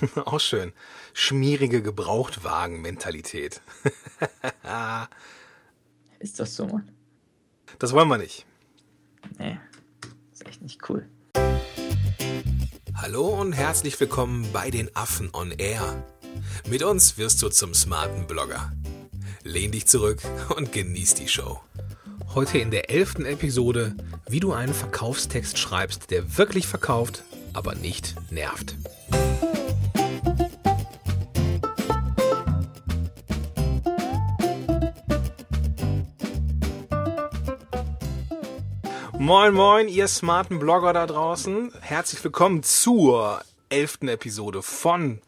Auch schön. Schmierige Gebrauchtwagen-Mentalität. Ist das so, Mann? Das wollen wir nicht. Nee, ist echt nicht cool. Hallo und herzlich willkommen bei den Affen on Air. Mit uns wirst du zum smarten Blogger. Lehn dich zurück und genieß die Show. Heute in der elften Episode, wie du einen Verkaufstext schreibst, der wirklich verkauft, aber nicht nervt. Moin, moin, ihr smarten Blogger da draußen. Herzlich willkommen zur elften Episode von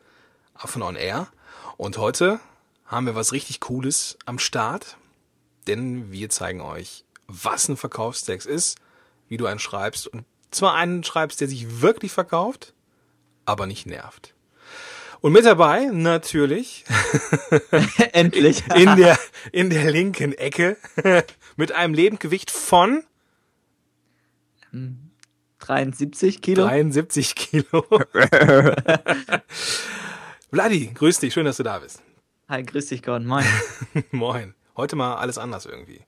Affen on Air. Und heute haben wir was richtig Cooles am Start, denn wir zeigen euch, was ein Verkaufstext ist, wie du einen schreibst und zwar einen schreibst, der sich wirklich verkauft, aber nicht nervt. Und mit dabei natürlich Endlich. in der in der linken Ecke mit einem Lebendgewicht von 73 Kilo. 73 Kilo. Vladi, grüß dich, schön, dass du da bist. Hi, grüß dich, Gott. Moin. Moin. Heute mal alles anders irgendwie.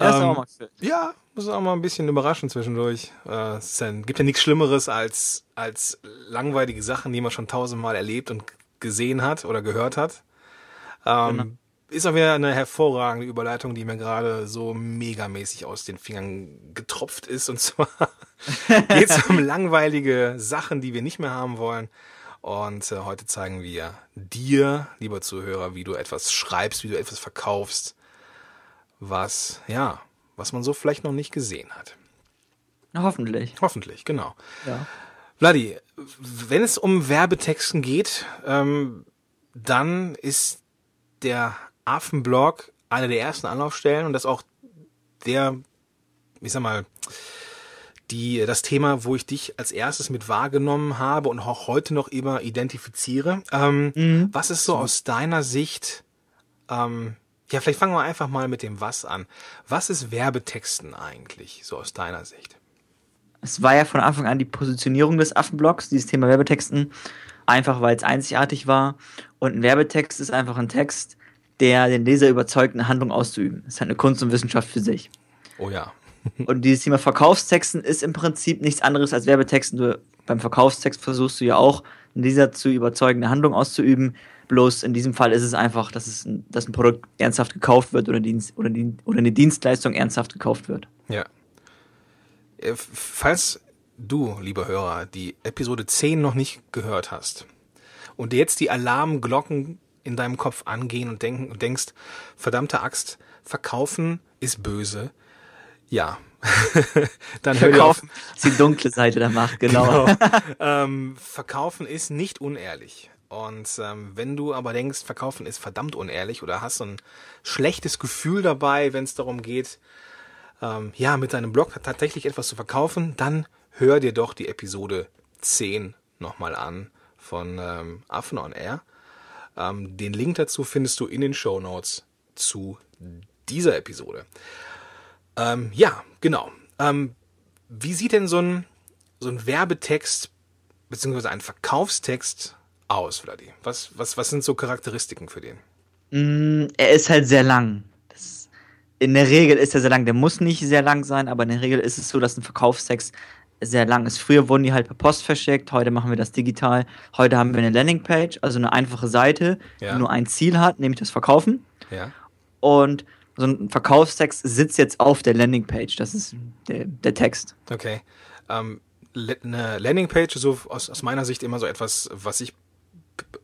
Ja, ist Ähm, auch mal. Ja, muss auch mal ein bisschen überraschen zwischendurch. Äh, gibt ja nichts Schlimmeres als, als langweilige Sachen, die man schon tausendmal erlebt und gesehen hat oder gehört hat. Ähm, Genau. Ist auch wieder eine hervorragende Überleitung, die mir gerade so megamäßig aus den Fingern getropft ist. Und zwar geht es um langweilige Sachen, die wir nicht mehr haben wollen. Und äh, heute zeigen wir dir, lieber Zuhörer, wie du etwas schreibst, wie du etwas verkaufst, was, ja, was man so vielleicht noch nicht gesehen hat. Hoffentlich. Hoffentlich, genau. Ja. Vladi, wenn es um Werbetexten geht, ähm, dann ist der Affenblog eine der ersten Anlaufstellen und das auch der, ich sag mal, die, das Thema, wo ich dich als erstes mit wahrgenommen habe und auch heute noch immer identifiziere. Ähm, Was ist so aus deiner Sicht, ähm, ja, vielleicht fangen wir einfach mal mit dem Was an. Was ist Werbetexten eigentlich, so aus deiner Sicht? Es war ja von Anfang an die Positionierung des Affenblocks, dieses Thema Werbetexten, einfach weil es einzigartig war. Und ein Werbetext ist einfach ein Text, der den Leser überzeugt, eine Handlung auszuüben. Es ist halt eine Kunst und Wissenschaft für sich. Oh ja. Und dieses Thema Verkaufstexten ist im Prinzip nichts anderes als Werbetexten. Du, beim Verkaufstext versuchst du ja auch, einen Leser zu überzeugen, eine Handlung auszuüben. Bloß in diesem Fall ist es einfach, dass, es ein, dass ein Produkt ernsthaft gekauft wird oder, Dienst, oder, die, oder eine Dienstleistung ernsthaft gekauft wird. Ja. Äh, Falls du, lieber Hörer, die Episode 10 noch nicht gehört hast und jetzt die Alarmglocken in deinem Kopf angehen und denken und denkst, verdammte Axt, verkaufen ist böse. Ja. Dann hör dir auf. Verkaufen ist die dunkle Seite der Macht, genau. ähm, verkaufen ist nicht unehrlich. Und ähm, wenn du aber denkst, verkaufen ist verdammt unehrlich oder hast so ein schlechtes Gefühl dabei, wenn es darum geht, ähm, ja, mit deinem Blog tatsächlich etwas zu verkaufen, dann hör dir doch die Episode 10 nochmal an von ähm, Affen on Air. Ähm, den Link dazu findest du in den Show Notes zu dieser Episode. Ähm, ja, genau. Ähm, wie sieht denn so ein, so ein Werbetext beziehungsweise ein Verkaufstext aus, Vladi? Was, was, was sind so Charakteristiken für den? Mm, er ist halt sehr lang. Das, in der Regel ist er sehr lang. Der muss nicht sehr lang sein, aber in der Regel ist es so, dass ein Verkaufstext sehr lang ist. Früher wurden die halt per Post verschickt, heute machen wir das digital. Heute haben wir eine Landingpage, also eine einfache Seite, Ja. die nur ein Ziel hat, nämlich das Verkaufen. Ja. Und so ein Verkaufstext sitzt jetzt auf der Landingpage. Das ist der, der Text. Okay. Ähm, eine Landingpage ist so aus, aus meiner Sicht immer so etwas, was ich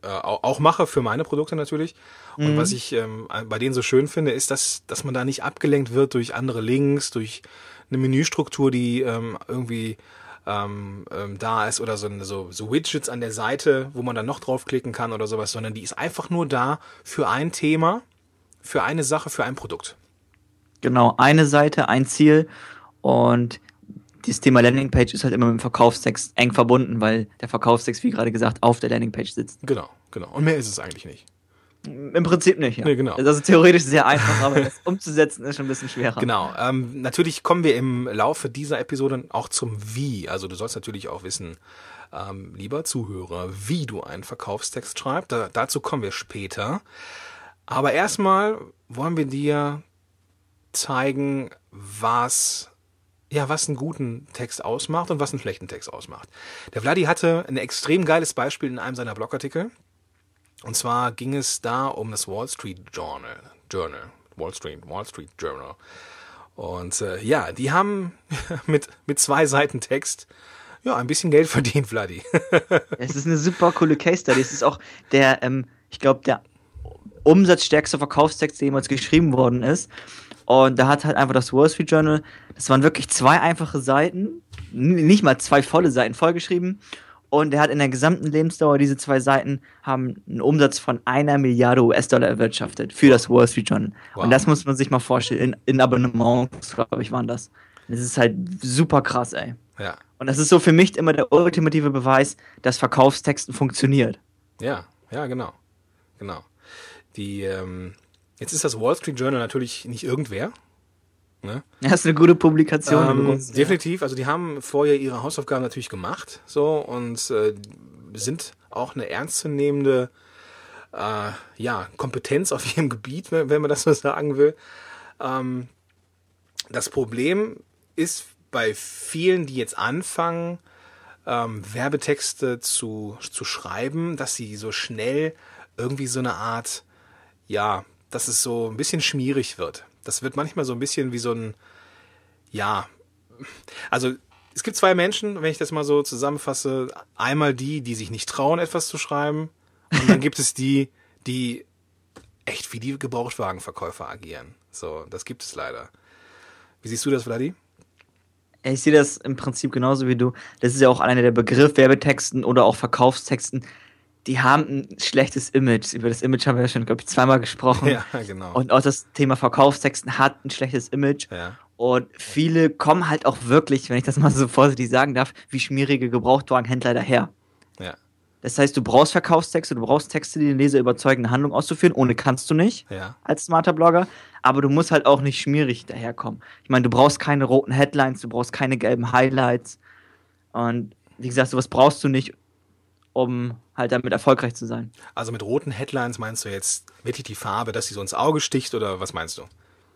äh, au- auch mache für meine Produkte natürlich. Und was ich ähm, bei denen so schön finde, ist, dass, dass man da nicht abgelenkt wird durch andere Links, durch eine Menüstruktur, die ähm, irgendwie ähm, ähm, da ist oder so, so, so Widgets an der Seite, wo man dann noch draufklicken kann oder sowas, sondern die ist einfach nur da für ein Thema, für eine Sache, für ein Produkt. Genau, eine Seite, ein Ziel. Und dieses Thema Landingpage ist halt immer mit dem Verkaufstext eng verbunden, weil der Verkaufstext, wie gerade gesagt, auf der Landingpage sitzt. Genau, genau. Und mehr ist es eigentlich nicht. Im Prinzip nicht, ja. Nee, genau. Das ist theoretisch sehr einfach, aber das umzusetzen ist schon ein bisschen schwerer. Genau. Ähm, natürlich kommen wir im Laufe dieser Episode auch zum Wie. Also du sollst natürlich auch wissen, ähm, lieber Zuhörer, wie du einen Verkaufstext schreibst. Da, dazu kommen wir später. Aber erstmal wollen wir dir zeigen, was ja, was einen guten Text ausmacht und was einen schlechten Text ausmacht. Der Vladi hatte ein extrem geiles Beispiel in einem seiner Blogartikel. Und zwar ging es da um das Wall Street Journal. Journal. Wall Street, Wall Street Journal. Und äh, ja, die haben mit, mit zwei Seiten Text ja, ein bisschen Geld verdient, Vladi. es ist eine super coole Case Study. Es ist auch der, ähm, ich glaube, der umsatzstärkste Verkaufstext, der jemals geschrieben worden ist. Und da hat halt einfach das Wall Street Journal, das waren wirklich zwei einfache Seiten, nicht mal zwei volle Seiten vollgeschrieben. Und er hat in der gesamten Lebensdauer diese zwei Seiten haben einen Umsatz von einer Milliarde US-Dollar erwirtschaftet für das Wall Street Journal. Wow. Und das muss man sich mal vorstellen. In, in Abonnements, glaube ich, waren das. Das ist halt super krass, ey. Ja. Und das ist so für mich immer der ultimative Beweis, dass Verkaufstexten funktioniert. Ja, ja, genau. Genau. Die, ähm, Jetzt ist das Wall Street Journal natürlich nicht irgendwer. Ne? Das ist eine gute Publikation. Ähm, definitiv. Also die haben vorher ihre Hausaufgaben natürlich gemacht, so und äh, sind auch eine ernstzunehmende äh, ja, Kompetenz auf ihrem Gebiet, wenn man das so sagen will. Ähm, das Problem ist bei vielen, die jetzt anfangen, ähm, Werbetexte zu, zu schreiben, dass sie so schnell irgendwie so eine Art, ja, dass es so ein bisschen schmierig wird. Das wird manchmal so ein bisschen wie so ein, ja, also es gibt zwei Menschen, wenn ich das mal so zusammenfasse. Einmal die, die sich nicht trauen, etwas zu schreiben. Und dann gibt es die, die echt wie die Gebrauchtwagenverkäufer agieren. So, das gibt es leider. Wie siehst du das, Vladi? Ich sehe das im Prinzip genauso wie du. Das ist ja auch einer der Begriff Werbetexten oder auch Verkaufstexten die haben ein schlechtes Image. Über das Image haben wir ja schon, glaube ich, zweimal gesprochen. Ja, genau. Und auch das Thema Verkaufstexten hat ein schlechtes Image. Ja. Und viele kommen halt auch wirklich, wenn ich das mal so vorsichtig sagen darf, wie schmierige Gebrauchtwagenhändler daher. Ja. Das heißt, du brauchst Verkaufstexte, du brauchst Texte, die den Leser überzeugen, eine Handlung auszuführen. Ohne kannst du nicht ja. als smarter Blogger. Aber du musst halt auch nicht schmierig daherkommen. Ich meine, du brauchst keine roten Headlines, du brauchst keine gelben Highlights. Und wie gesagt, sowas brauchst du nicht, um halt damit erfolgreich zu sein. Also mit roten Headlines meinst du jetzt wirklich die Farbe, dass sie so ins Auge sticht oder was meinst du?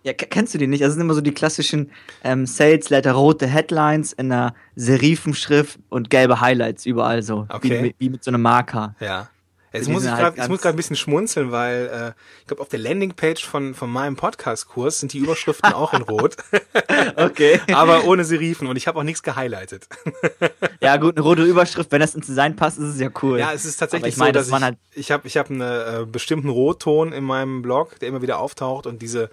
Ja, kennst du die nicht? Das sind immer so die klassischen ähm, Sales Letter, rote Headlines in einer Serifenschrift und gelbe Highlights überall so. Okay. Wie, wie mit so einem Marker. Ja. Jetzt muss ich, grad, halt gerade ein bisschen schmunzeln, weil äh, ich glaube, auf der Landingpage von, von meinem Podcast-Kurs sind die Überschriften auch in Rot. okay. Aber ohne Serifen und ich habe auch nichts gehighlightet. ja, gut, eine rote Überschrift, wenn das ins Design passt, ist es ja cool. Ja, es ist tatsächlich ich mein, so, dass ich, halt ich habe ich hab einen äh, bestimmten Rotton in meinem Blog, der immer wieder auftaucht und diese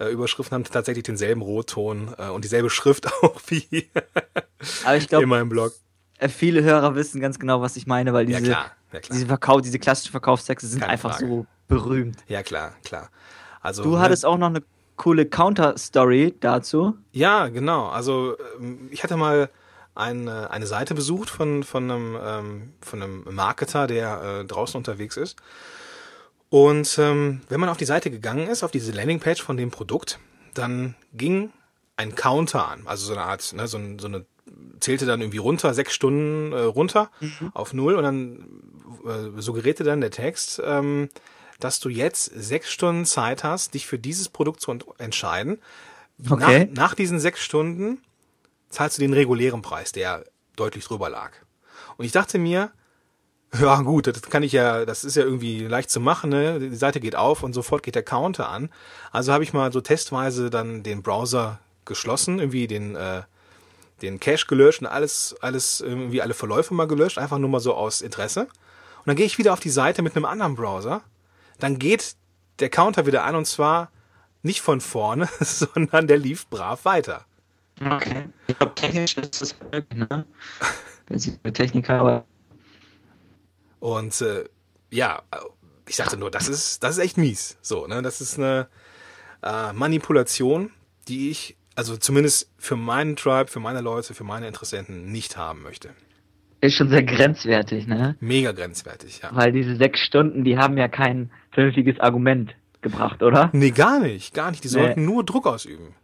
äh, Überschriften haben tatsächlich denselben Rotton äh, und dieselbe Schrift auch wie Aber ich glaub, in meinem Blog. Äh, viele Hörer wissen ganz genau, was ich meine, weil diese, ja, ja, diese, Verkauf, diese klassischen Verkaufstexte sind Keine einfach Frage. so berühmt. Ja, klar, klar. Also, du hattest auch noch eine coole Counter-Story dazu. Ja, genau. Also ähm, ich hatte mal eine, eine Seite besucht von, von, einem, ähm, von einem Marketer, der äh, draußen unterwegs ist. Und ähm, wenn man auf die Seite gegangen ist, auf diese Landingpage von dem Produkt, dann ging ein Counter an, also so eine Art, ne, so, so eine zählte dann irgendwie runter, sechs Stunden äh, runter mhm. auf null und dann äh, suggerierte dann der Text, ähm, dass du jetzt sechs Stunden Zeit hast, dich für dieses Produkt zu entscheiden. Okay. Nach, nach diesen sechs Stunden zahlst du den regulären Preis, der deutlich drüber lag. Und ich dachte mir, ja gut, das kann ich ja, das ist ja irgendwie leicht zu machen, ne? Die Seite geht auf und sofort geht der Counter an. Also habe ich mal so testweise dann den Browser geschlossen, irgendwie den äh, den Cache gelöscht und alles, alles irgendwie alle Verläufe mal gelöscht, einfach nur mal so aus Interesse. Und dann gehe ich wieder auf die Seite mit einem anderen Browser. Dann geht der Counter wieder an und zwar nicht von vorne, sondern der lief brav weiter. Okay. Ich glaube, technisch ist das möglich, ne? Wenn sie mit Techniker, aber. Und äh, ja, ich sagte nur, das ist, das ist echt mies. So, ne? Das ist eine äh, Manipulation, die ich also zumindest für meinen Tribe, für meine Leute, für meine Interessenten nicht haben möchte. Ist schon sehr grenzwertig, ne? Mega grenzwertig, ja. Weil diese sechs Stunden, die haben ja kein vernünftiges Argument gebracht, oder? Nee, gar nicht, gar nicht. Die sollten nee. nur Druck ausüben.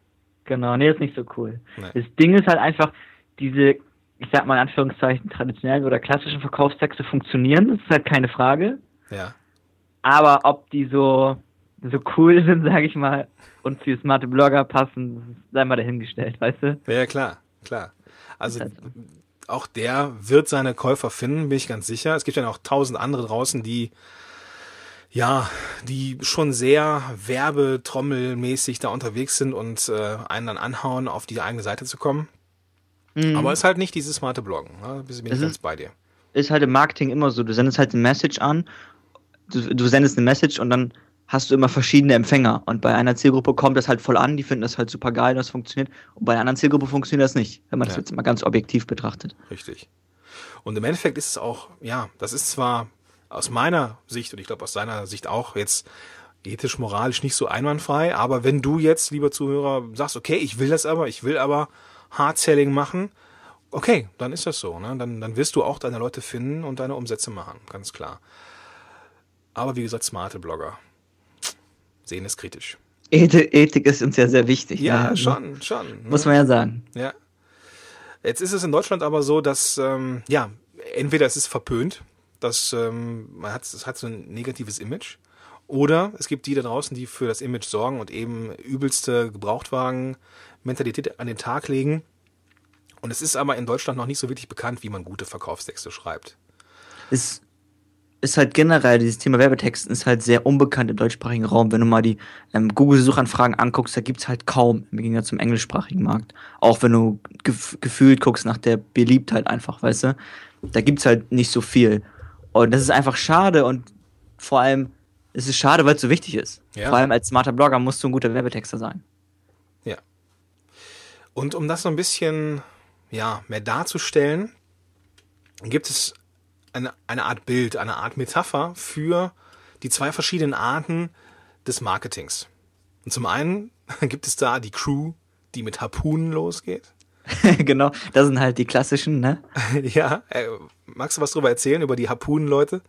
Genau, nee, ist nicht so cool. Nee. Das Ding ist halt einfach, diese ich sag mal in Anführungszeichen, traditionellen oder klassischen Verkaufstexte funktionieren, das ist halt keine Frage. Ja. Aber ob die so, so cool sind, sage ich mal, und für smarte Blogger passen, sei mal dahingestellt, weißt du? Ja, klar, klar. Also Ist halt so. auch der wird seine Käufer finden, bin ich ganz sicher. Es gibt ja noch tausend andere draußen, die ja, die schon sehr werbetrommelmäßig da unterwegs sind und äh, einen dann anhauen, auf die eigene Seite zu kommen. Aber es ist halt nicht dieses smarte Bloggen. Ne? Bin ich Mhm. Ganz bei dir. ist halt im Marketing immer so, du sendest halt eine Message an, du, du sendest eine Message und dann hast du immer verschiedene Empfänger. Und bei einer Zielgruppe kommt das halt voll an, die finden das halt super geil, das funktioniert. Und bei einer anderen Zielgruppe funktioniert das nicht, wenn man das Ja. jetzt mal ganz objektiv betrachtet. Richtig. Und im Endeffekt ist es auch, ja, das ist zwar aus meiner Sicht und ich glaube aus seiner Sicht auch jetzt ethisch, moralisch nicht so einwandfrei, aber wenn du jetzt, lieber Zuhörer, sagst, okay, ich will das aber, ich will aber Hard-Selling machen, okay, dann ist das so, ne? Dann, dann wirst du auch deine Leute finden und deine Umsätze machen, ganz klar. Aber wie gesagt, smarte Blogger sehen es kritisch. Ethik, ist uns ja sehr wichtig. Ja, ne? schon, schon. ne? Muss man ja sagen. Ja. Jetzt ist es in Deutschland aber so, dass ähm, ja entweder es ist verpönt, dass ähm, man hat es hat so ein negatives Image, oder es gibt die da draußen, die für das Image sorgen und eben übelste Gebrauchtwagen-Mentalität an den Tag legen. Und es ist aber in Deutschland noch nicht so wirklich bekannt, wie man gute Verkaufstexte schreibt. ist, ist halt generell, dieses Thema Werbetexten ist halt sehr unbekannt im deutschsprachigen Raum. Wenn du mal die ähm, Google-Suchanfragen anguckst, da gibt's halt kaum im Gegensatz zum englischsprachigen Markt. Auch wenn du gef gefühlt guckst nach der Beliebtheit einfach, weißt du? Da gibt's halt nicht so viel. Und das ist einfach schade und vor allem, es ist schade, weil es so wichtig ist. Ja. Vor allem als smarter Blogger musst du ein guter Werbetexter sein. Ja. Und um das so ein bisschen ja, mehr darzustellen, gibt es eine, eine Art Bild, eine Art Metapher für die zwei verschiedenen Arten des Marketings. Und zum einen gibt es da die Crew, die mit Harpunen losgeht. genau, das sind halt die klassischen, ne? ja, äh, magst du was darüber erzählen, über die Harpunen-Leute?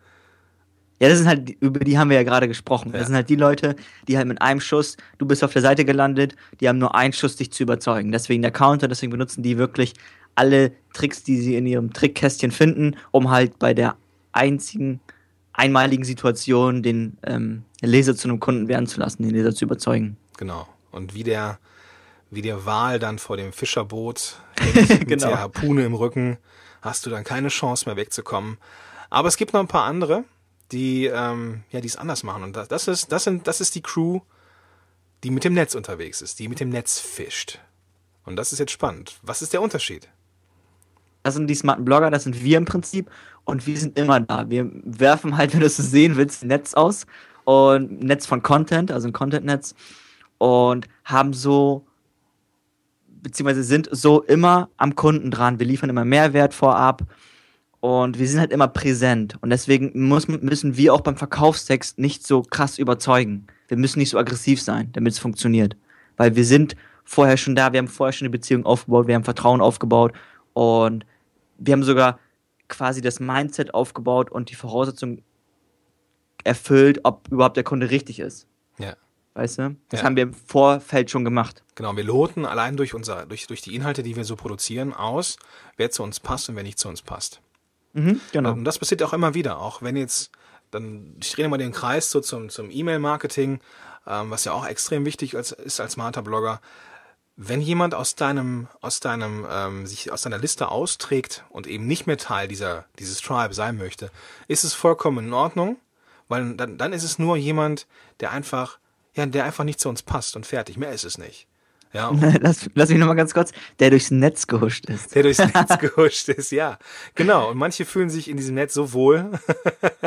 Ja, das sind halt, über die haben wir ja gerade gesprochen. Ja. Das sind halt die Leute, die halt mit einem Schuss, du bist auf der Seite gelandet, die haben nur einen Schuss, dich zu überzeugen. Deswegen der Counter, deswegen benutzen die wirklich alle Tricks, die sie in ihrem Trickkästchen finden, um halt bei der einzigen, einmaligen Situation den ähm, Leser zu einem Kunden werden zu lassen, den Leser zu überzeugen. Genau. Und wie der, wie der Wal dann vor dem Fischerboot hängt, mit Genau. der Harpune im Rücken, hast du dann keine Chance mehr wegzukommen. Aber es gibt noch ein paar andere, die, ähm, ja, die es anders machen. Und das, das ist, das sind, das ist die Crew, die mit dem Netz unterwegs ist, die mit dem Netz fischt. Und das ist jetzt spannend. Was ist der Unterschied? Das sind die smarten Blogger, das sind wir im Prinzip. Und wir sind immer da. Wir werfen halt, wenn du es sehen willst, ein Netz aus. Und ein Netz von Content, also ein Content-Netz. Und haben so beziehungsweise sind so immer am Kunden dran. Wir liefern immer Mehrwert vorab. Und wir sind halt immer präsent. Und deswegen muss, müssen wir auch beim Verkaufstext nicht so krass überzeugen. Wir müssen nicht so aggressiv sein, damit es funktioniert, weil wir sind vorher schon da, wir haben vorher schon eine Beziehung aufgebaut, wir haben Vertrauen aufgebaut. Und wir haben sogar quasi das Mindset aufgebaut und die Voraussetzung erfüllt, ob überhaupt der Kunde richtig ist. Ja. Weißt du? Das Ja. haben wir im Vorfeld schon gemacht. Genau, wir loten allein durch unser, durch, durch die Inhalte, die wir so produzieren, aus, wer zu uns passt und wer nicht zu uns passt. Mhm, genau. Und das passiert auch immer wieder, auch wenn jetzt, dann, ich drehe mal den Kreis so zum, zum E-Mail-Marketing, ähm, was ja auch extrem wichtig als, ist als smarter Blogger. Wenn jemand aus deinem, aus deinem, ähm, sich aus deiner Liste austrägt und eben nicht mehr Teil dieser, dieses Tribe sein möchte, ist es vollkommen in Ordnung, weil dann, dann ist es nur jemand, der einfach, ja, der einfach nicht zu uns passt und fertig. Mehr ist es nicht. Ja, lass, lass mich nochmal ganz kurz, der durchs Netz gehuscht ist. der durchs Netz gehuscht ist, ja. Genau. Und manche fühlen sich in diesem Netz so wohl,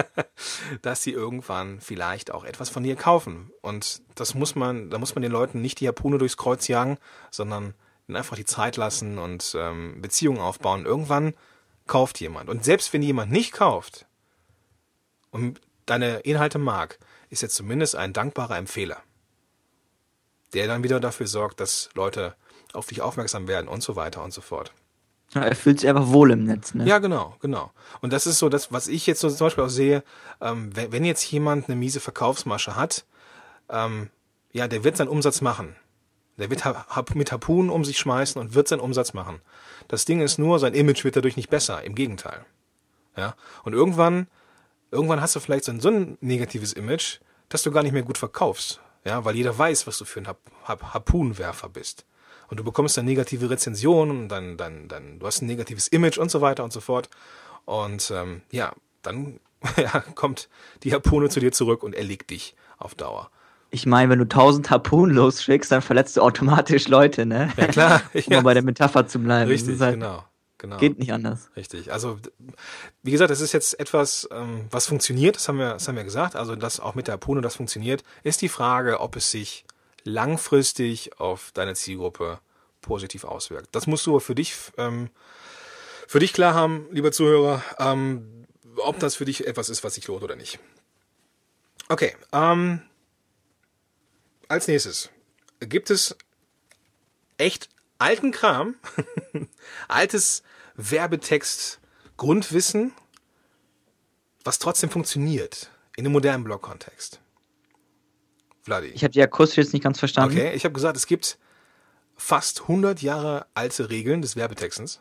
dass sie irgendwann vielleicht auch etwas von dir kaufen. Und das muss man, da muss man den Leuten nicht die Harpune durchs Kreuz jagen, sondern einfach die Zeit lassen und ähm, Beziehungen aufbauen. Irgendwann kauft jemand. Und selbst wenn jemand nicht kauft und deine Inhalte mag, ist er zumindest ein dankbarer Empfehler der dann wieder dafür sorgt, dass Leute auf dich aufmerksam werden und so weiter und so fort. Ja, er fühlt sich einfach wohl im Netz. Ne? Ja, genau, genau. Und das ist so das, was ich jetzt so zum Beispiel auch sehe, ähm, wenn, wenn jetzt jemand eine miese Verkaufsmasche hat, ähm, ja, der wird seinen Umsatz machen. Der wird mit Harpunen um sich schmeißen und wird seinen Umsatz machen. Das Ding ist nur, sein Image wird dadurch nicht besser. Im Gegenteil. Ja. Und irgendwann, irgendwann hast du vielleicht so ein, so ein negatives Image, dass du gar nicht mehr gut verkaufst. Ja, weil jeder weiß, was du für ein Harpunenwerfer bist. Und du bekommst dann negative Rezensionen, dann, dann, dann, du hast ein negatives Image und so weiter und so fort. Und ähm, ja, dann ja, kommt die Harpune zu dir zurück und erlegt dich auf Dauer. Ich meine, wenn du tausend Harpunen losschickst, dann verletzt du automatisch Leute, ne? Ja, klar. um ja. mal bei der Metapher zu bleiben. Richtig, halt, genau. Genau. Geht nicht anders. Richtig. Also, wie gesagt, es ist jetzt etwas, ähm, was funktioniert, das haben, wir, das haben wir gesagt. Also, das auch mit der Harpune, das funktioniert. Ist die Frage, ob es sich langfristig auf deine Zielgruppe positiv auswirkt. Das musst du für dich, ähm, für dich klar haben, lieber Zuhörer, ähm, ob das für dich etwas ist, was sich lohnt oder nicht. Okay, ähm, als nächstes gibt es echt alten Kram, altes Werbetext, Grundwissen, was trotzdem funktioniert in einem modernen Blog-Kontext. Vladi. Ich habe die akustisch jetzt nicht ganz verstanden. Okay, ich habe gesagt, es gibt fast 100 Jahre alte Regeln des Werbetextens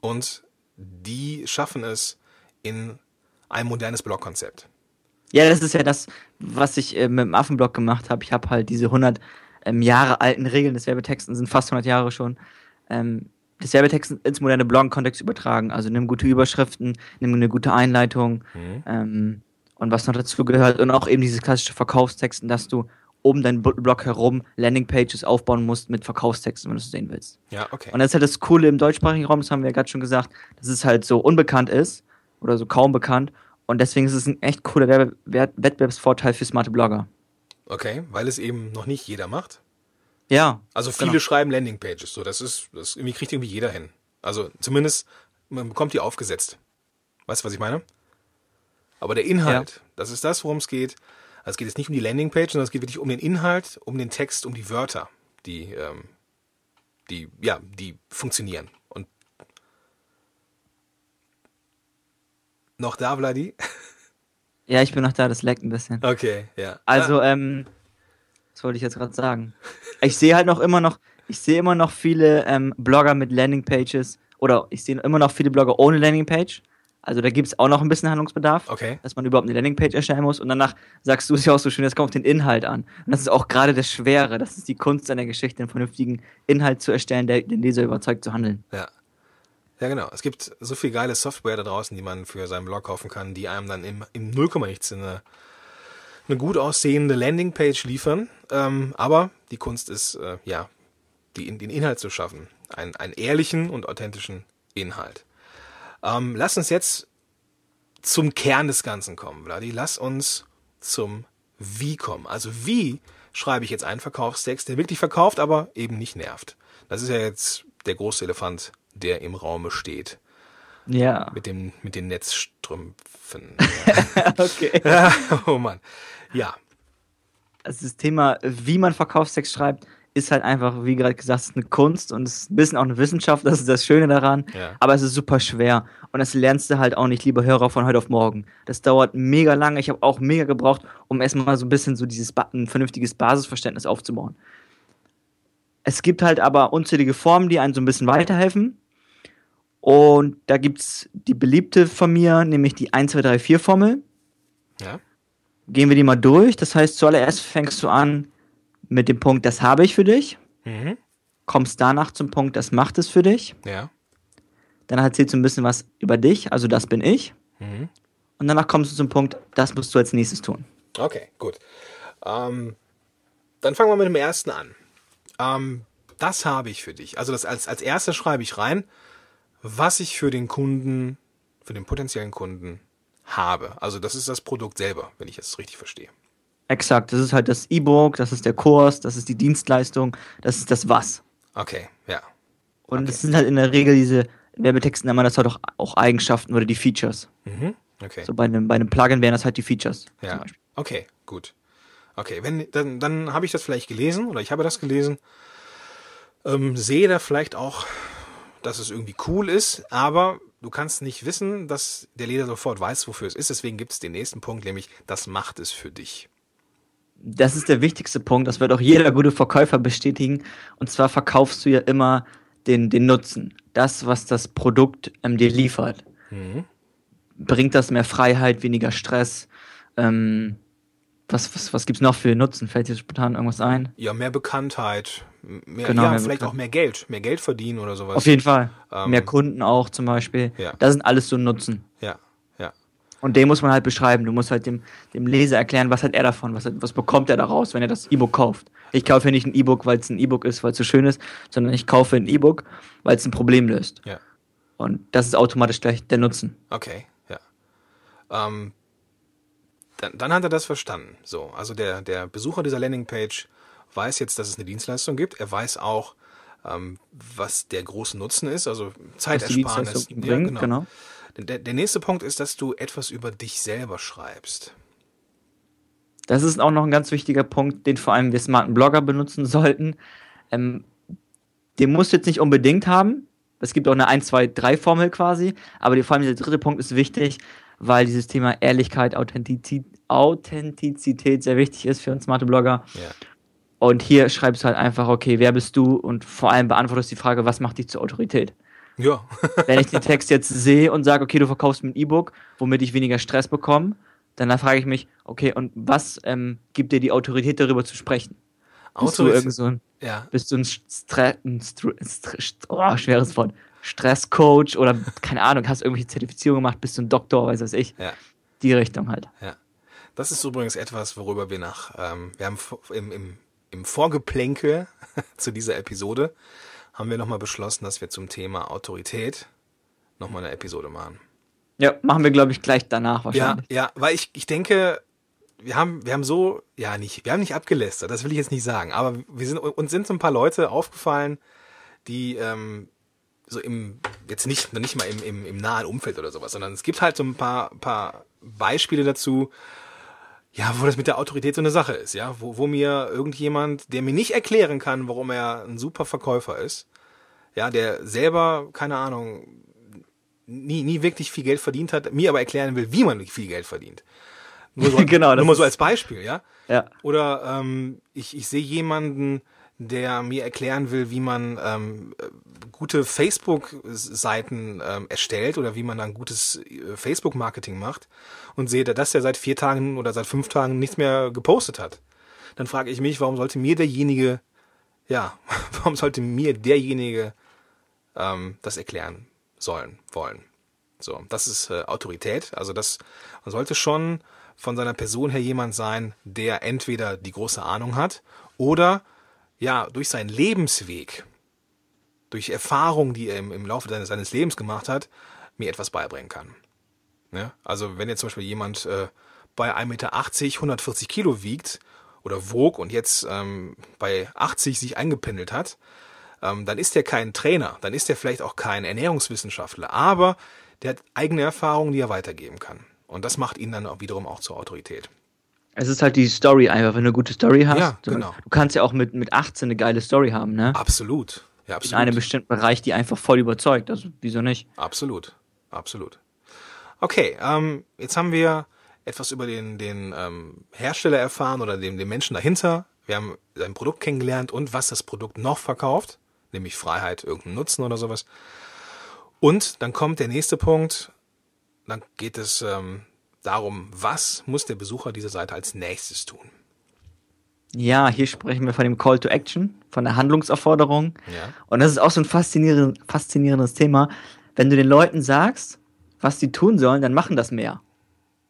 und die schaffen es in ein modernes Blog-Konzept. Ja, das ist ja das, was ich äh, mit dem Affenblog gemacht habe. Ich habe halt diese 100 ähm, Jahre alten Regeln des Werbetexten, sind fast 100 Jahre schon, ähm, des Werbetexten ins moderne Blog-Kontext übertragen. Also nimm gute Überschriften, nimm eine gute Einleitung mhm. ähm, und was noch dazu gehört. Und auch eben diese klassische Verkaufstexten, dass du um deinen Blog herum Landingpages aufbauen musst mit Verkaufstexten, wenn du es sehen willst. Ja, okay. Und das ist halt das Coole im deutschsprachigen Raum, das haben wir ja gerade schon gesagt, dass es halt so unbekannt ist oder so kaum bekannt. Und deswegen ist es ein echt cooler Wettbewerbsvorteil für smarte Blogger. Okay, weil es eben noch nicht jeder macht. Ja. Also viele genau. schreiben Landingpages, so das ist, das irgendwie kriegt irgendwie jeder hin. Also zumindest man bekommt die aufgesetzt. Weißt du, was ich meine? Aber der Inhalt, ja. das ist das, worum es geht. Also es geht jetzt nicht um die Landingpage, sondern es geht wirklich um den Inhalt, um den Text, um die Wörter, die, ähm, die, ja, die funktionieren. Und noch da, Vladi? Ja, ich bin noch da, das leckt ein bisschen. Okay, ja. Also, ähm, was wollte ich jetzt gerade sagen? Ich sehe halt noch immer noch, ich sehe immer noch viele ähm, Blogger mit Landingpages oder ich sehe immer noch viele Blogger ohne Landingpage. Also da gibt es auch noch ein bisschen Handlungsbedarf, okay. dass man überhaupt eine Landingpage erstellen muss und danach sagst du es ja auch so schön, das kommt auf den Inhalt an. Und das ist auch gerade das Schwere, das ist die Kunst einer Geschichte, einen vernünftigen Inhalt zu erstellen, der den Leser überzeugt zu handeln. Ja. Ja, genau. Es gibt so viel geile Software da draußen, die man für seinen Blog kaufen kann, die einem dann im, im 0, nichts eine, eine gut aussehende Landingpage liefern. Ähm, aber die Kunst ist, äh, ja, die, den Inhalt zu schaffen. Ein, einen ehrlichen und authentischen Inhalt. Ähm, lass uns jetzt zum Kern des Ganzen kommen, Vladi. Lass uns zum Wie kommen. Also wie schreibe ich jetzt einen Verkaufstext, der wirklich verkauft, aber eben nicht nervt. Das ist ja jetzt der große Elefant der im Raume steht. Ja. Mit dem, mit den Netzstrümpfen. okay. oh Mann. Ja. Also das Thema, wie man Verkaufstext schreibt, ist halt einfach, wie gerade gesagt, eine Kunst und es ist ein bisschen auch eine Wissenschaft, das ist das Schöne daran. Ja. Aber es ist super schwer und das lernst du halt auch nicht, lieber Hörer, von heute auf morgen. Das dauert mega lange. Ich habe auch mega gebraucht, um erstmal so ein bisschen so dieses ein vernünftiges Basisverständnis aufzubauen. Es gibt halt aber unzählige Formen, die einen so ein bisschen weiterhelfen. Und da gibt es die beliebte von mir, nämlich die 1, 2, 3, 4 Formel. Ja. Gehen wir die mal durch. Das heißt, zuallererst fängst du an mit dem Punkt, das habe ich für dich. Mhm. Kommst danach zum Punkt, das macht es für dich. Ja. Dann erzählst du ein bisschen was über dich, also das bin ich. Mhm. Und danach kommst du zum Punkt, das musst du als nächstes tun. Okay, gut. Ähm, dann fangen wir mit dem ersten an. Ähm, das habe ich für dich. Also das als, als erstes schreibe ich rein, was ich für den Kunden, für den potenziellen Kunden habe. Also das ist das Produkt selber, wenn ich es richtig verstehe. Exakt, das ist halt das E-Book, das ist der Kurs, das ist die Dienstleistung, das ist das Was. Okay, ja. Und es okay. sind halt in der Regel diese Werbetexten immer das halt auch, auch Eigenschaften oder die Features. Mhm. Okay. So bei einem, bei einem Plugin wären das halt die Features. Ja. Okay, gut. Okay, wenn, dann, dann habe ich das vielleicht gelesen oder ich habe das gelesen. Ähm, sehe da vielleicht auch dass es irgendwie cool ist, aber du kannst nicht wissen, dass der Leser sofort weiß, wofür es ist. Deswegen gibt es den nächsten Punkt, nämlich das macht es für dich. das ist der wichtigste Punkt, das wird auch jeder gute Verkäufer bestätigen. Und zwar verkaufst du ja immer den, den Nutzen. Das, was das Produkt ähm, dir liefert. Mhm. Bringt das mehr Freiheit, weniger Stress? Ähm, was was, was gibt es noch für Nutzen? Fällt dir spontan irgendwas ein? Ja, mehr Bekanntheit. Mehr, genau, ja, mehr vielleicht bekannt. auch mehr Geld. Mehr Geld verdienen oder sowas. Auf jeden Fall. Ähm, mehr Kunden auch zum Beispiel. Ja. Das sind alles so Nutzen. Ja, ja. Und den muss man halt beschreiben. Du musst halt dem, dem Leser erklären, was hat er davon, was, was bekommt er daraus, wenn er das E-Book kauft. Ich kaufe nicht ein E-Book, weil es ein E-Book ist, weil es so schön ist, sondern ich kaufe ein E-Book, weil es ein Problem löst. Ja. Und das ist automatisch gleich der Nutzen. Okay, ja. Ähm, dann, dann hat er das verstanden. So, also der, der Besucher dieser Landingpage weiß jetzt, dass es eine Dienstleistung gibt. Er weiß auch, ähm, was der große Nutzen ist, also Zeitersparnis. Ja, bringt, genau. genau. Der, der nächste Punkt ist, dass du etwas über dich selber schreibst. Das ist auch noch ein ganz wichtiger Punkt, den vor allem wir smarten Blogger benutzen sollten. Ähm, den musst du jetzt nicht unbedingt haben. Es gibt auch eine 1, 2, 3 Formel quasi, aber vor allem der dritte Punkt ist wichtig, weil dieses Thema Ehrlichkeit, Authentizität, Authentizität sehr wichtig ist für uns smarte Blogger. Ja. Und hier schreibst du halt einfach, okay, wer bist du? Und vor allem beantwortest die Frage, was macht dich zur Autorität? Ja. Wenn ich den Text jetzt sehe und sage, okay, du verkaufst mir ein E-Book, womit ich weniger Stress bekomme, dann frage ich mich, okay, und was ähm, gibt dir die Autorität darüber zu sprechen? Bist du irgend so ein, ja. bist du ein, Stre ein Stre Stre oh, schweres Wort, Stresscoach oder keine Ahnung, hast irgendwelche Zertifizierungen gemacht, bist du ein Doktor, weiß was ich. Ja. Die Richtung halt. Ja. Das ist übrigens etwas, worüber wir nach, ähm, wir haben im, im, im Vorgeplänkel zu dieser Episode, haben wir nochmal beschlossen, dass wir zum Thema Autorität nochmal eine Episode machen. Ja, machen wir, glaube ich, gleich danach wahrscheinlich. Ja, ja, weil ich, ich denke, wir haben, wir haben so, ja, nicht, wir haben nicht abgelästert, das will ich jetzt nicht sagen, aber wir sind, uns sind so ein paar Leute aufgefallen, die, ähm, so im, jetzt nicht, nicht mal im, im, im nahen Umfeld oder sowas, sondern es gibt halt so ein paar, paar Beispiele dazu, ja, wo das mit der Autorität so eine Sache ist, ja, wo, wo mir irgendjemand, der mir nicht erklären kann, warum er ein super Verkäufer ist, ja, der selber, keine Ahnung, nie, nie wirklich viel Geld verdient hat, mir aber erklären will, wie man viel Geld verdient. Nur so, genau, nur mal so als Beispiel, ja. Ja. Oder ähm, ich, ich sehe jemanden, der mir erklären will, wie man ähm, gute Facebook-Seiten ähm, erstellt oder wie man dann gutes äh, Facebook-Marketing macht und sehe, dass er seit vier Tagen oder seit fünf Tagen nichts mehr gepostet hat. Dann frage ich mich, warum sollte mir derjenige, ja, warum sollte mir derjenige ähm, das erklären sollen, wollen? So, das ist äh, Autorität. Also das man sollte schon von seiner Person her jemand sein, der entweder die große Ahnung hat oder ja, durch seinen Lebensweg, durch Erfahrungen, die er im, im Laufe seines, Lebens gemacht hat, mir etwas beibringen kann. Ne? Also wenn jetzt zum Beispiel jemand äh, bei 1,80 Meter 140 Kilo wiegt oder wog und jetzt ähm, bei 80 sich eingependelt hat, ähm, dann ist er kein Trainer, dann ist er vielleicht auch kein Ernährungswissenschaftler, aber der hat eigene Erfahrungen, die er weitergeben kann. Und das macht ihn dann auch wiederum auch zur Autorität. Es ist halt die Story einfach, wenn du eine gute Story hast. Ja, genau. Du kannst ja auch mit, mit 18 eine geile Story haben, ne? Absolut. Ja, absolut. In einem bestimmten Bereich, die einfach voll überzeugt. Also, wieso nicht? Absolut. Absolut. Okay, ähm, jetzt haben wir etwas über den, den ähm, Hersteller erfahren oder den, den Menschen dahinter. Wir haben sein Produkt kennengelernt und was das Produkt noch verkauft, nämlich Freiheit, irgendeinen Nutzen oder sowas. Und dann kommt der nächste Punkt. Dann geht es ähm, darum, was muss der Besucher dieser Seite als nächstes tun? Ja, hier sprechen wir von dem Call to Action, von der Handlungsaufforderung. Ja. Und das ist auch so ein faszinierend, faszinierendes Thema. Wenn du den Leuten sagst, was sie tun sollen, dann machen das mehr.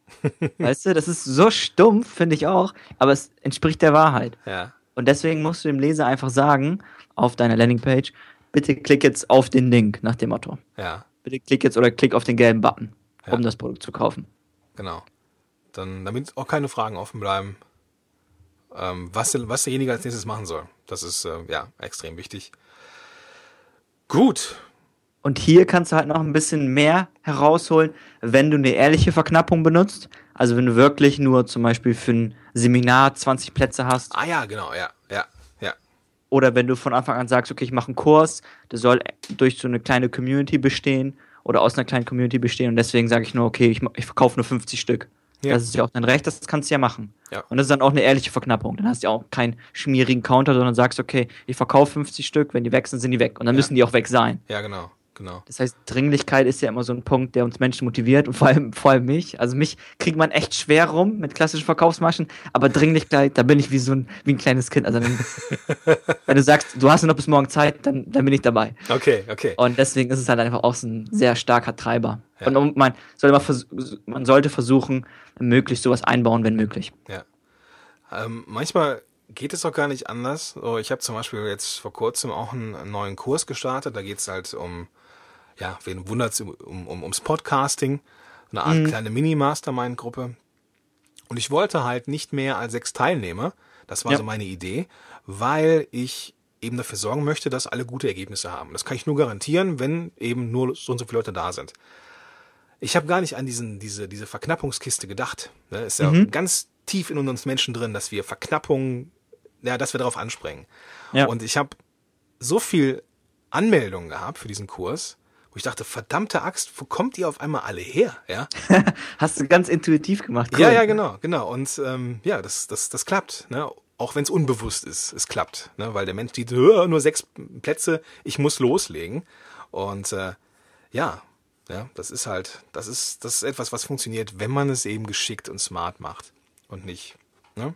weißt du, das ist so stumpf, finde ich auch, aber es entspricht der Wahrheit. Ja. Und deswegen musst du dem Leser einfach sagen, auf deiner Landingpage, bitte klick jetzt auf den Link nach dem Motto. Ja. Bitte klick jetzt oder klick auf den gelben Button, um das Produkt zu kaufen. Genau. Dann, damit auch keine Fragen offen bleiben, ähm, was, was derjenige als nächstes machen soll. Das ist äh, ja extrem wichtig. Gut. Und hier kannst du halt noch ein bisschen mehr herausholen, wenn du eine ehrliche Verknappung benutzt. Also wenn du wirklich nur zum Beispiel für ein Seminar 20 Plätze hast. Ah ja, genau, ja, ja, ja. Oder wenn du von Anfang an sagst, okay, ich mache einen Kurs, der soll durch so eine kleine Community bestehen oder aus einer kleinen Community bestehen und deswegen sage ich nur, okay, ich, ich verkaufe nur 50 Stück. Ja. Das ist ja auch dein Recht, das kannst du ja machen. Ja. Und das ist dann auch eine ehrliche Verknappung. Dann hast du ja auch keinen schmierigen Counter, sondern sagst, okay, ich verkaufe 50 Stück, wenn die weg sind, sind die weg. Und dann Ja. müssen die auch weg sein. Ja, genau, genau. Das heißt, Dringlichkeit ist ja immer so ein Punkt, der uns Menschen motiviert und vor allem, vor allem mich. Also mich kriegt man echt schwer rum mit klassischen Verkaufsmaschen, aber Dringlichkeit, da bin ich wie so ein, wie ein kleines Kind. Also wenn, wenn du sagst, du hast nur noch bis morgen Zeit, dann, dann bin ich dabei. Okay, okay. Und deswegen ist es halt einfach auch so ein sehr starker Treiber. Ja. Und man, sollte mal man sollte versuchen, möglichst sowas einbauen, wenn möglich. Ja. Ähm, manchmal geht es auch gar nicht anders. So, ich habe zum Beispiel jetzt vor kurzem auch einen, einen neuen Kurs gestartet. Da geht es halt um, ja, wen wundert's, um, um, ums Podcasting. Eine Art kleine Mini-Mastermind-Gruppe. Und ich wollte halt nicht mehr als sechs Teilnehmer. Das war Ja. so meine Idee, weil ich eben dafür sorgen möchte, dass alle gute Ergebnisse haben. Das kann ich nur garantieren, wenn eben nur so und so viele Leute da sind. Ich habe gar nicht an diesen, diese, diese Verknappungskiste gedacht. Ne? Ist ja ganz tief in uns Menschen drin, dass wir Verknappung, ja, dass wir darauf anspringen. Ja. Und ich habe so viel Anmeldungen gehabt für diesen Kurs, wo ich dachte, verdammte Axt, wo kommt ihr auf einmal alle her? Ja, Hast du ganz intuitiv gemacht. ja, Cool. ja, genau, genau. Und ähm, ja, das, das, das klappt. Ne? Auch wenn es unbewusst ist, es klappt. Ne? Weil der Mensch sieht, "Hö, nur sechs Plätze, ich muss loslegen. Und äh, ja, ja, das ist halt, das ist, das ist etwas, was funktioniert, wenn man es eben geschickt und smart macht. Und nicht ne?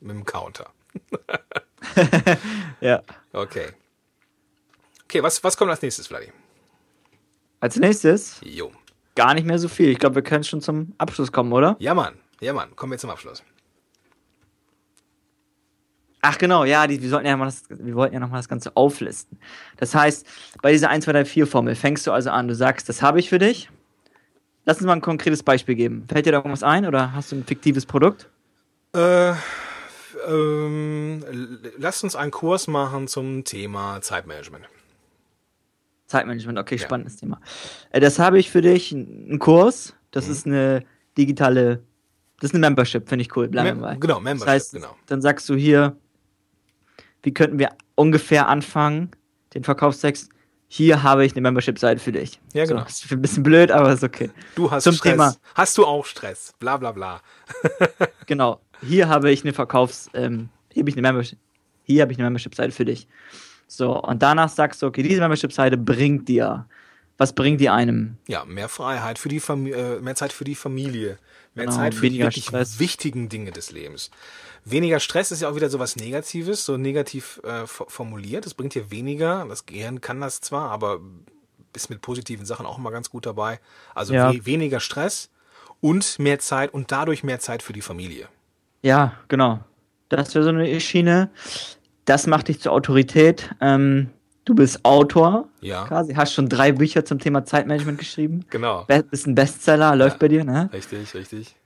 mit dem Counter. Ja. Okay. Okay, was, was kommt als nächstes, Vladi? Als nächstes, Jo. gar nicht mehr so viel. Ich glaube, wir können schon zum Abschluss kommen, oder? Ja, Mann. Ja, Mann. Kommen wir zum Abschluss. Ach genau, ja, die, wir, sollten ja mal das, wir wollten ja nochmal das Ganze auflisten. Das heißt, bei dieser 1, 2, 3, 4 Formel fängst du also an, du sagst, das habe ich für dich. Lass uns mal ein konkretes Beispiel geben. Fällt dir da irgendwas ein oder hast du ein fiktives Produkt? Äh, ähm, lasst uns einen Kurs machen zum Thema Zeitmanagement. Zeitmanagement, okay, Ja. spannendes Thema. Äh, das habe ich für dich, ein ein Kurs. Mhm. Das ist eine digitale, das ist eine Membership, finde ich cool. Bleiben Mem- genau, Membership, das heißt, genau. dann sagst du hier, wie könnten wir ungefähr anfangen, den Verkaufstext. Hier habe ich eine Membership-Seite für dich. Ja, genau. So, ist ein bisschen blöd, aber ist okay. Du hast Zum Stress. Thema. Hast du auch Stress? Bla bla bla. Genau. Hier habe ich eine Verkaufs, ähm, hier habe ich eine Membership, hier habe ich eine Membership-Seite für dich. So, und danach sagst du, okay, diese Membership-Seite bringt dir, was bringt die einem? Ja, mehr Freiheit für die Familie, äh, mehr Zeit für die Familie, mehr Genau, Zeit für die wirklich Stress. wichtigen Dinge des Lebens. Weniger Stress ist ja auch wieder so was Negatives, so negativ äh, formuliert. Das bringt dir weniger. Das Gehirn kann das zwar, aber ist mit positiven Sachen auch immer ganz gut dabei. Also Ja. we weniger Stress und mehr Zeit und dadurch mehr Zeit für die Familie. Ja, genau. Das wäre so eine Schiene. Das macht dich zur Autorität. Ähm, du bist Autor, Ja, quasi, hast schon drei Bücher zum Thema Zeitmanagement geschrieben. genau. Be bist ein Bestseller, läuft Ja. bei dir, ne? Richtig, richtig.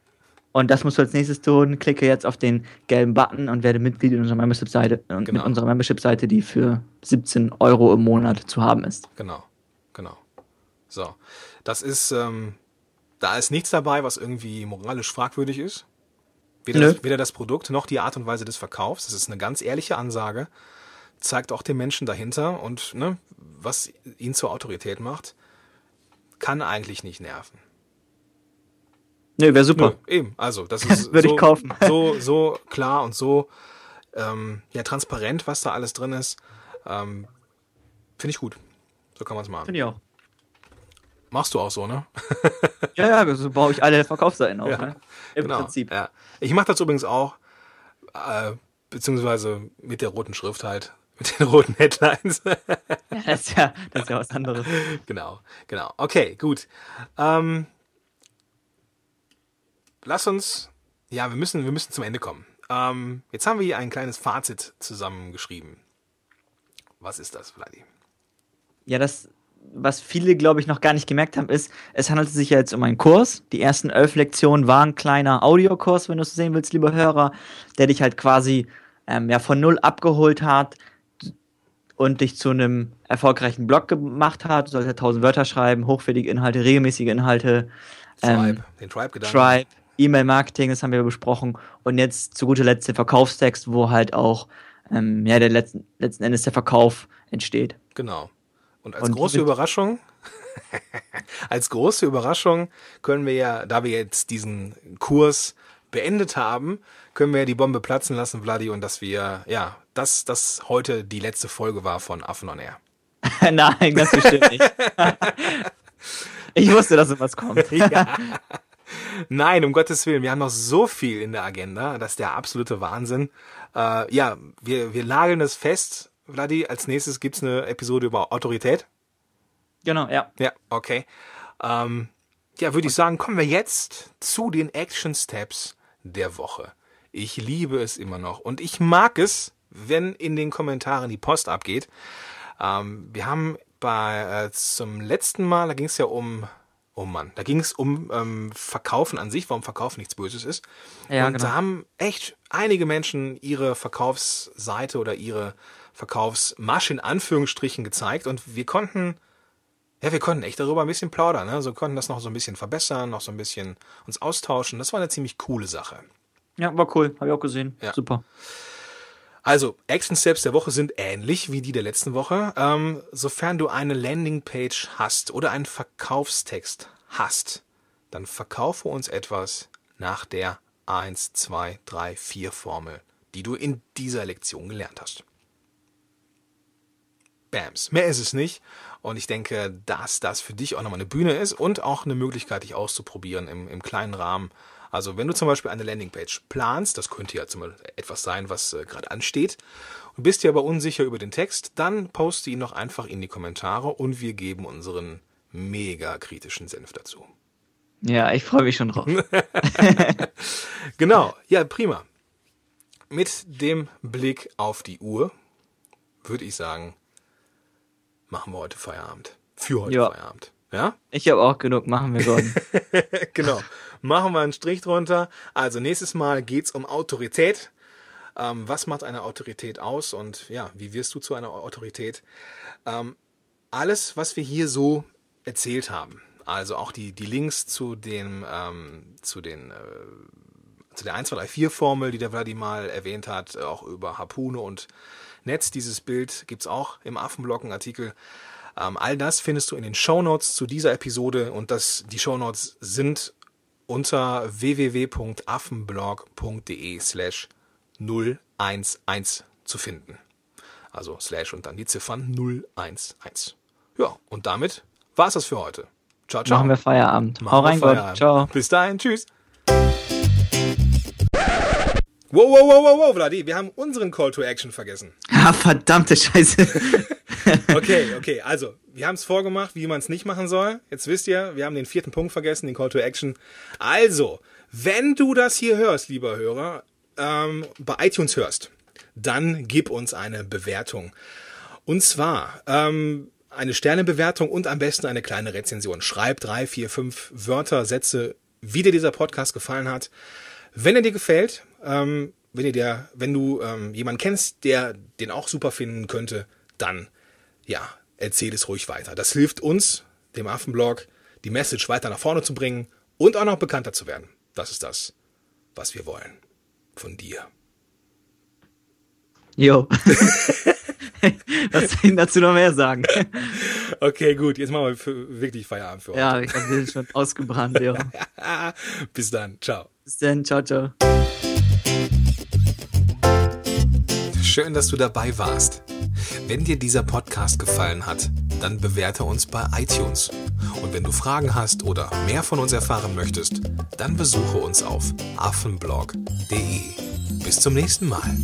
Und das musst du als nächstes tun. Klicke jetzt auf den gelben Button und werde Mitglied in unserer Membership-Seite, und Genau. mit unserer Membership-Seite, die für 17 Euro im Monat zu haben ist. Genau, genau. So, das ist, ähm, da ist nichts dabei, was irgendwie moralisch fragwürdig ist. Weder Nö. das, weder das Produkt noch die Art und Weise des Verkaufs. Das ist eine ganz ehrliche Ansage. Zeigt auch den Menschen dahinter und ne, was ihn zur Autorität macht, kann eigentlich nicht nerven. Nö, wäre super. Nö, eben, also das ist Würde so, ich kaufen. so, so klar und so ähm, ja, transparent, was da alles drin ist. Ähm, Finde ich gut. So kann man es machen. Finde ich auch. Machst du auch so, ne? Ja, ja, so baue ich alle Verkaufsseiten auf. Ja, ne? Im genau. Prinzip. Ja. Ich mache das übrigens auch, äh, beziehungsweise mit der roten Schrift halt, mit den roten Headlines. Ja, das, ist ja, das ist ja was anderes. genau, genau. Okay, gut. Ähm, lass uns, ja, wir müssen, wir müssen zum Ende kommen. Ähm, jetzt haben wir hier ein kleines Fazit zusammengeschrieben. Was ist das, Vladi? Ja, das, was viele, glaube ich, noch gar nicht gemerkt haben, ist, es handelt sich ja jetzt um einen Kurs. Die ersten elf Lektionen waren ein kleiner Audiokurs, wenn du es sehen willst, lieber Hörer, der dich halt quasi ähm, ja, von null abgeholt hat und dich zu einem erfolgreichen Blog gemacht hat. Du sollst ja 1000 Wörter schreiben, hochwertige Inhalte, regelmäßige Inhalte. Tribe, Ähm, den Tribe-Gedanken. Tribe, E-Mail-Marketing, das haben wir besprochen. Und jetzt zu guter Letzt der Verkaufstext, wo halt auch ähm, ja, der letzten, letzten Endes der Verkauf entsteht. Genau. Und als Und große Überraschung Als große Überraschung können wir ja, da wir jetzt diesen Kurs beendet haben, können wir ja die Bombe platzen lassen, Vladi, und dass wir, ja, dass das heute die letzte Folge war von Affen on Air. Nein, das bestimmt nicht. ich wusste, dass sowas kommt. Ja. Nein, um Gottes Willen, wir haben noch so viel in der Agenda, das ist der absolute Wahnsinn. Äh, ja, wir, wir lageln das fest. Vladi, als nächstes gibt's eine Episode über Autorität. Genau, ja. Ja, okay. Ähm, ja, würde ich sagen, kommen wir jetzt zu den Action Steps der Woche. Ich liebe es immer noch und ich mag es, wenn in den Kommentaren die Post abgeht. Ähm, wir haben bei äh, zum letzten Mal, da ging es ja um, oh Mann, da ging es um ähm, Verkaufen an sich, warum Verkaufen nichts Böses ist. Ja, und genau. da haben echt einige Menschen ihre Verkaufsseite oder ihre Verkaufsmasche in Anführungsstrichen gezeigt und wir konnten ja, wir konnten echt darüber ein bisschen plaudern, ne? So konnten das noch so ein bisschen verbessern, noch so ein bisschen uns austauschen. Das war eine ziemlich coole Sache. Ja, war cool. Habe ich auch gesehen. Ja. Super. Also, Action Steps der Woche sind ähnlich wie die der letzten Woche. Ähm, sofern du eine Landingpage hast oder einen Verkaufstext hast, dann verkaufe uns etwas nach der 1, 2, 3, 4 Formel, die du in dieser Lektion gelernt hast. Bams. Mehr ist es nicht. Und ich denke, dass das für dich auch nochmal eine Bühne ist und auch eine Möglichkeit, dich auszuprobieren im, im kleinen Rahmen. Also wenn du zum Beispiel eine Landingpage planst, das könnte ja zum Beispiel etwas sein, was äh, gerade ansteht, und bist dir aber unsicher über den Text, dann poste ihn doch einfach in die Kommentare und wir geben unseren mega kritischen Senf dazu. Ja, ich freue mich schon drauf. Genau, ja, prima. Mit dem Blick auf die Uhr würde ich sagen, machen wir heute Feierabend. Für heute Ja. Feierabend. Ja? Ich habe auch genug. Machen wir, Gordon. genau. Machen wir einen Strich drunter. Also nächstes Mal geht's um Autorität. Ähm, was macht eine Autorität aus und ja, wie wirst du zu einer Autorität? Ähm, alles, was wir hier so erzählt haben, also auch die, die Links zu den, ähm, zu den, äh, zu der 1, 2, 3, 4 Formel, die der Vladi mal erwähnt hat, auch über Harpune und Netz. Dieses Bild gibt's auch im Affenblog, einen Artikel. Ähm, all das findest du in den Shownotes zu dieser Episode und das, die Shownotes sind unter www.affenblog.de slash 011 zu finden. Also slash und dann die Ziffern 011. Ja, und damit war's das für heute. Ciao, ciao. Machen wir Feierabend. Machen Hau rein. Feierabend. Ciao. Bis dahin, tschüss. Wow, wow, wow, wow, wow, Vladi, wir haben unseren Call to Action vergessen. Ah, verdammte Scheiße. Okay, okay, also, wir haben es vorgemacht, wie man es nicht machen soll. Jetzt wisst ihr, wir haben den vierten Punkt vergessen, den Call to Action. Also, wenn du das hier hörst, lieber Hörer, ähm, bei iTunes hörst, dann gib uns eine Bewertung. Und zwar ähm, eine Sternebewertung und am besten eine kleine Rezension. Schreib drei, vier, fünf Wörter, Sätze, wie dir dieser Podcast gefallen hat. Wenn er dir gefällt, ähm, wenn, ihr der, wenn du ähm, jemanden kennst, der den auch super finden könnte, dann ja, erzähl es ruhig weiter. Das hilft uns, dem Affenblog, die Message weiter nach vorne zu bringen und auch noch bekannter zu werden. Das ist das, was wir wollen. Von dir. Jo. Was soll ich dazu noch mehr sagen? Okay, gut, jetzt machen wir wirklich Feierabend für heute. Ja, ich den schon ausgebrannt, jo. Bis dann. Ciao. Bis dann, ciao, ciao. Schön, dass du dabei warst. Wenn dir dieser Podcast gefallen hat, dann bewerte uns bei iTunes. Und wenn du Fragen hast oder mehr von uns erfahren möchtest, dann besuche uns auf affenblog.de. Bis zum nächsten Mal.